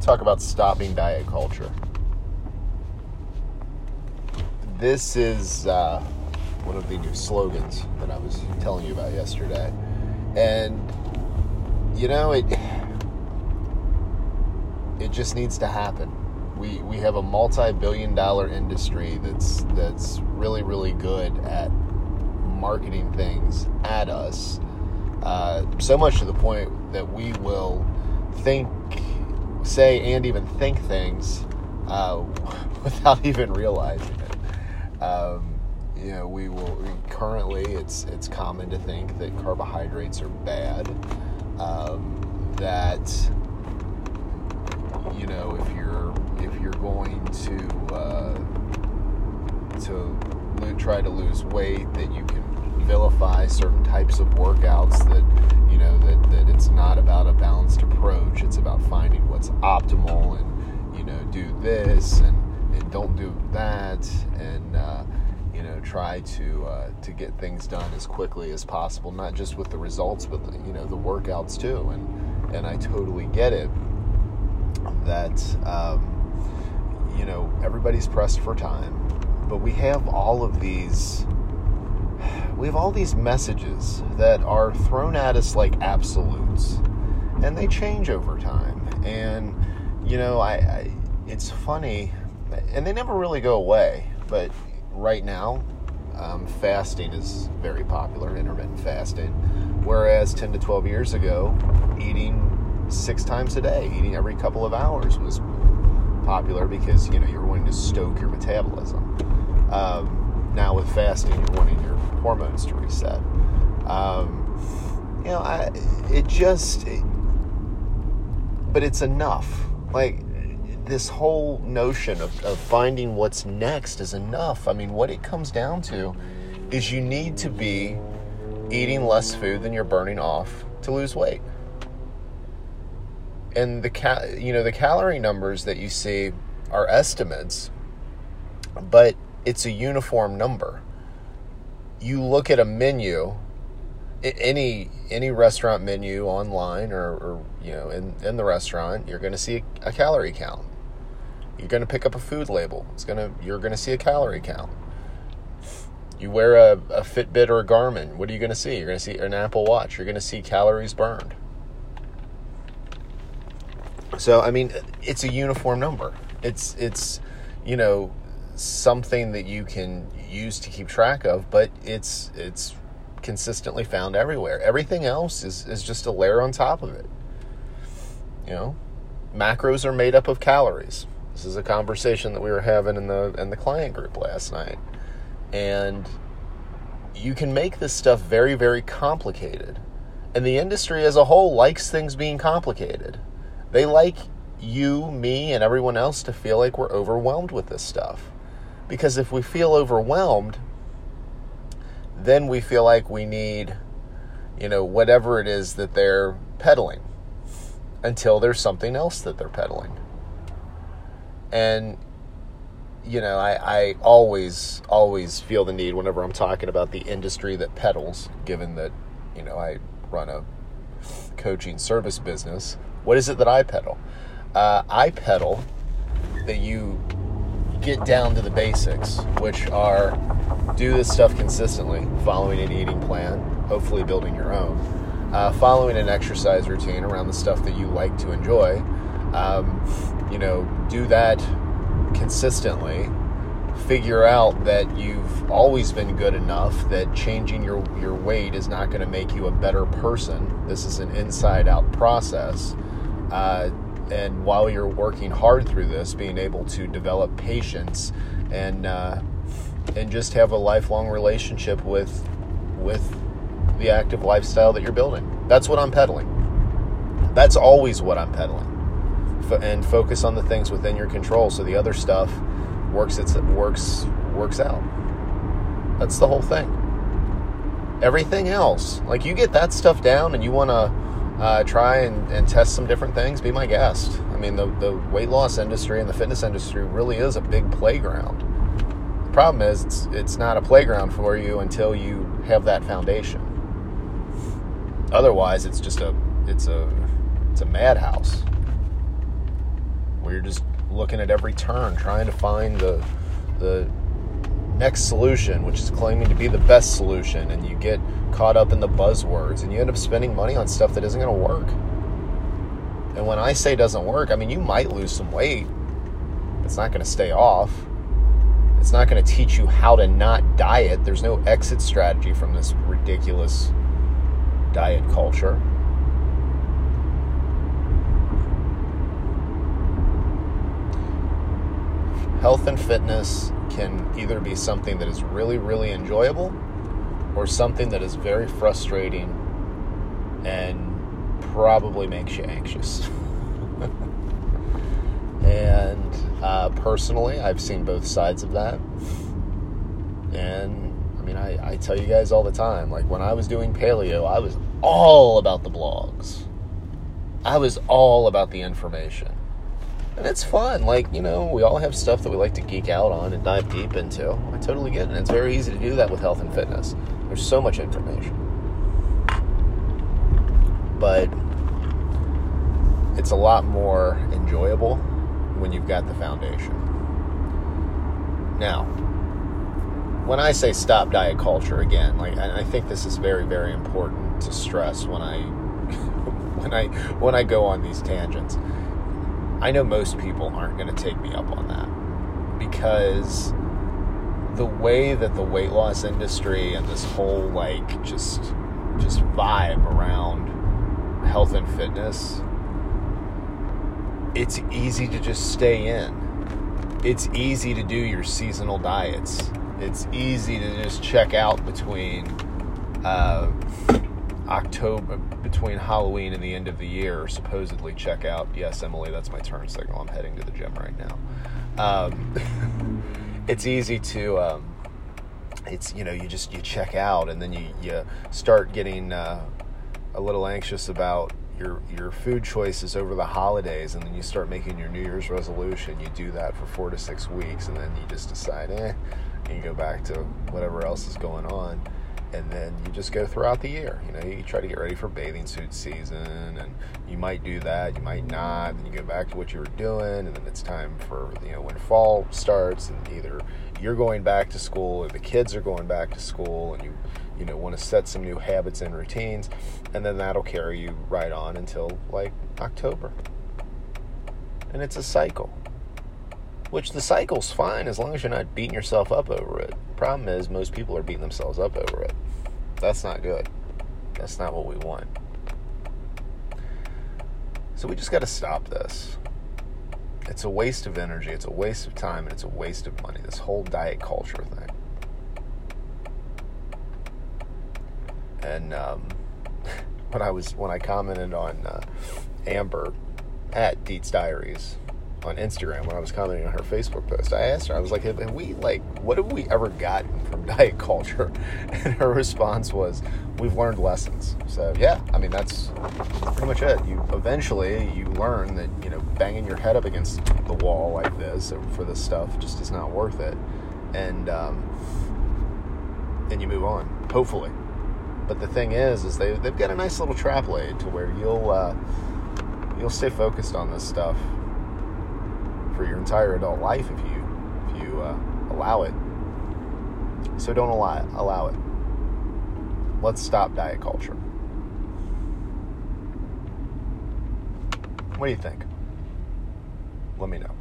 to talk about stopping diet culture. This is uh, one of the new slogans that I was telling you about yesterday. And, you know, it, it just needs to happen. We, we have a multi-billion dollar industry that's that's really really good at marketing things at us uh, so much to the point that we will think say and even think things uh, without even realizing it. Um, you know, we will currently it's it's common to think that carbohydrates are bad. Um, that you know, if you're if you're going to uh, to try to lose weight, that you can vilify certain types of workouts that you know that, that it's not about a balanced approach it's about finding what's optimal and you know do this and, and don't do that and uh, you know try to uh, to get things done as quickly as possible not just with the results but the, you know the workouts too and and I totally get it that um, you know everybody's pressed for time but we have all of these we have all these messages that are thrown at us like absolutes, and they change over time. And you know, I, I it's funny, and they never really go away. But right now, um, fasting is very popular, intermittent fasting. Whereas 10 to 12 years ago, eating six times a day, eating every couple of hours was popular because you know you're wanting to stoke your metabolism. Um, now with fasting, you're wanting your hormones to reset. Um, you know, I, it just, it, but it's enough. Like this whole notion of, of finding what's next is enough. I mean, what it comes down to is you need to be eating less food than you're burning off to lose weight. And the cal- you know the calorie numbers that you see are estimates, but it's a uniform number you look at a menu, any any restaurant menu online or, or you know in, in the restaurant, you're going to see a, a calorie count. You're going to pick up a food label. It's going to you're going to see a calorie count. You wear a, a Fitbit or a Garmin. What are you going to see? You're going to see an Apple Watch. You're going to see calories burned. So I mean, it's a uniform number. It's it's you know something that you can use to keep track of, but it's it's consistently found everywhere. Everything else is, is just a layer on top of it. You know, macros are made up of calories. This is a conversation that we were having in the in the client group last night. And you can make this stuff very, very complicated. And the industry as a whole likes things being complicated. They like you, me, and everyone else to feel like we're overwhelmed with this stuff. Because if we feel overwhelmed, then we feel like we need, you know, whatever it is that they're peddling until there's something else that they're peddling. And, you know, I, I always, always feel the need whenever I'm talking about the industry that peddles, given that, you know, I run a coaching service business. What is it that I peddle? Uh, I peddle that you get down to the basics, which are do this stuff consistently, following an eating plan, hopefully building your own, uh, following an exercise routine around the stuff that you like to enjoy. Um, you know, do that consistently. Figure out that you've always been good enough that changing your, your weight is not going to make you a better person. This is an inside out process. Uh, and while you're working hard through this, being able to develop patience and uh, and just have a lifelong relationship with with the active lifestyle that you're building. That's what I'm peddling. That's always what I'm peddling. F- and focus on the things within your control, so the other stuff works. It's works works out. That's the whole thing. Everything else, like you get that stuff down, and you want to uh, try and, and test some different things, be my guest. I mean, the, the weight loss industry and the fitness industry really is a big playground. The problem is, it's, it's not a playground for you until you have that foundation. Otherwise, it's just a it's a it's a madhouse. where you're just looking at every turn, trying to find the the next solution, which is claiming to be the best solution, and you get caught up in the buzzwords, and you end up spending money on stuff that isn't going to work. And when I say doesn't work, I mean you might lose some weight. It's not going to stay off. It's not going to teach you how to not diet. There's no exit strategy from this ridiculous diet culture. Health and fitness can either be something that is really, really enjoyable or something that is very frustrating and probably makes you anxious. and uh, personally, I've seen both sides of that. And I mean, I, I tell you guys all the time, like when I was doing paleo, I was all about the blogs. I was all about the information. And it's fun. Like, you know, we all have stuff that we like to geek out on and dive deep into. I totally get it. And it's very easy to do that with health and fitness. There's so much information. But it's a lot more enjoyable when you've got the foundation. Now, when I say stop diet culture again, like I think this is very, very important to stress when I when I when I go on these tangents. I know most people aren't going to take me up on that because the way that the weight loss industry and this whole like just just vibe around health and fitness it's easy to just stay in. It's easy to do your seasonal diets. It's easy to just check out between uh, October, between Halloween and the end of the year, supposedly check out. Yes, Emily, that's my turn signal. I'm heading to the gym right now. Um, it's easy to. Um, it's you know you just you check out and then you you start getting uh, a little anxious about your your food choices over the holidays and then you start making your new year's resolution you do that for four to six weeks and then you just decide eh and you go back to whatever else is going on and then you just go throughout the year you know you try to get ready for bathing suit season and you might do that you might not then you go back to what you were doing and then it's time for you know when fall starts and either you're going back to school or the kids are going back to school and you you know want to set some new habits and routines and then that'll carry you right on until like October. And it's a cycle. Which the cycle's fine as long as you're not beating yourself up over it. Problem is most people are beating themselves up over it. That's not good. That's not what we want. So we just got to stop this. It's a waste of energy, it's a waste of time, and it's a waste of money. This whole diet culture thing. And um, when I was when I commented on uh, Amber at Deets Diaries on Instagram when I was commenting on her Facebook post. I asked her, I was like, have, we like what have we ever gotten from diet culture? And her response was, We've learned lessons. So yeah, I mean that's pretty much it. You eventually you learn that, you know, banging your head up against the wall like this for this stuff just is not worth it. And um and you move on, hopefully. But the thing is, is they they've got a nice little trap laid to where you'll uh, you'll stay focused on this stuff for your entire adult life if you if you uh, allow it. So don't allow it, allow it. Let's stop diet culture. What do you think? Let me know.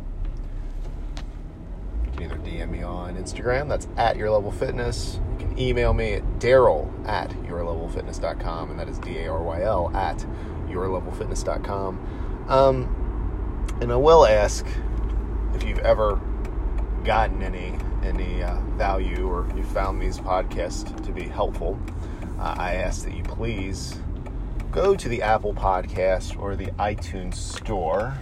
You can either DM me on Instagram, that's at your level fitness, You can email me at daryl at yourlevelfitness.com, and that is D A R Y L at yourlevelfitness.com. Um, and I will ask if you've ever gotten any any uh, value or you found these podcasts to be helpful. Uh, I ask that you please go to the Apple Podcast or the iTunes Store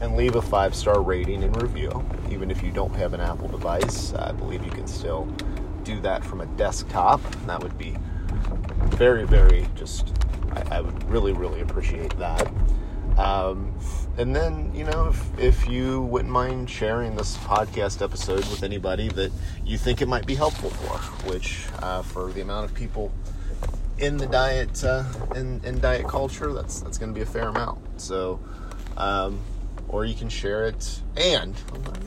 and leave a five star rating and review. Even if you don't have an Apple device, I believe you can still do that from a desktop. That would be very, very just, I, I would really, really appreciate that. Um, and then, you know, if, if you wouldn't mind sharing this podcast episode with anybody that you think it might be helpful for, which uh, for the amount of people in the diet uh, in, in diet culture, that's that's going to be a fair amount. So, um, or you can share it and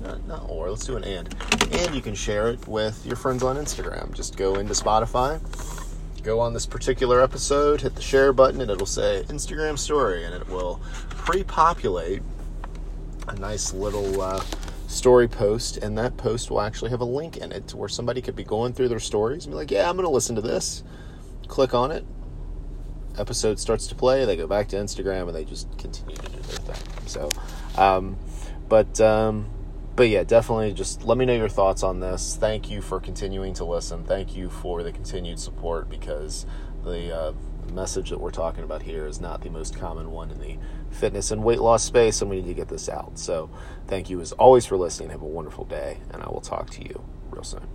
not, not or let's do an and and you can share it with your friends on instagram just go into spotify go on this particular episode hit the share button and it'll say instagram story and it will pre-populate a nice little uh, story post and that post will actually have a link in it to where somebody could be going through their stories and be like yeah i'm going to listen to this. Click on it. Episode starts to play they go back to instagram and they just continue to do their thing. So um, but um, but yeah, definitely just let me know your thoughts on this. Thank you for continuing to listen. Thank you for the continued support because the uh, message that we're talking about here is not the most common one in the fitness and weight loss space, and we need to get this out. So, thank you as always for listening. Have a wonderful day, and I will talk to you real soon.